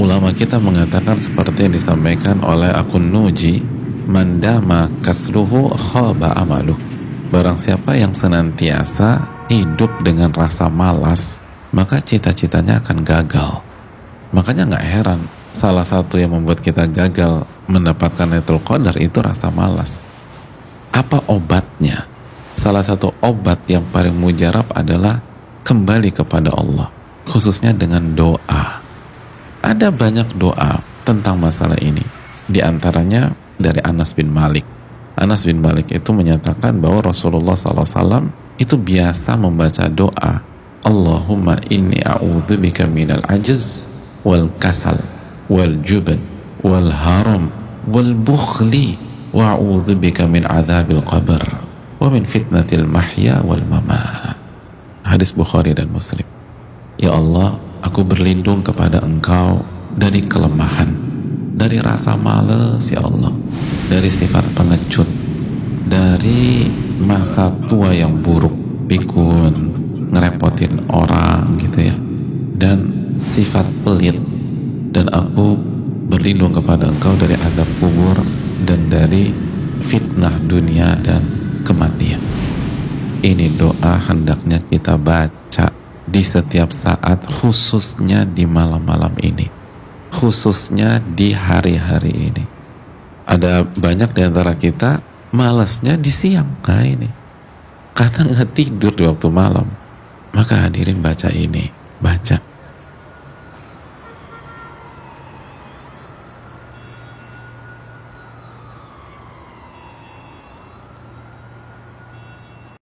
ulama kita mengatakan seperti yang disampaikan oleh akun Nuji mandama kasluhu khaba amalu barang siapa yang senantiasa hidup dengan rasa malas maka cita-citanya akan gagal. Makanya nggak heran salah satu yang membuat kita gagal mendapatkan Lailatul Qadar itu rasa malas. Apa obatnya? Salah satu obat yang paling mujarab adalah kembali kepada Allah khususnya dengan doa ada banyak doa tentang masalah ini. Di antaranya dari Anas bin Malik. Anas bin Malik itu menyatakan bahwa Rasulullah SAW itu biasa membaca doa Allahumma inni a'udzubika minal ajiz wal kasal wal juban wal haram wal bukhli wa a'udzubika min adzabil qabr wa min fitnatil mahya wal mamat. Hadis Bukhari dan Muslim. Ya Allah, Aku berlindung kepada engkau dari kelemahan, dari rasa males ya Allah, dari sifat pengecut, dari masa tua yang buruk, pikun, ngerepotin orang gitu ya, dan sifat pelit. Dan aku berlindung kepada engkau dari azab kubur dan dari fitnah dunia dan kematian. Ini doa hendaknya kita baca di setiap saat khususnya di malam-malam ini. Khususnya di hari-hari ini. Ada banyak di antara kita malasnya di siang. Nah ini. Karena nggak tidur di waktu malam. Maka hadirin baca ini. Baca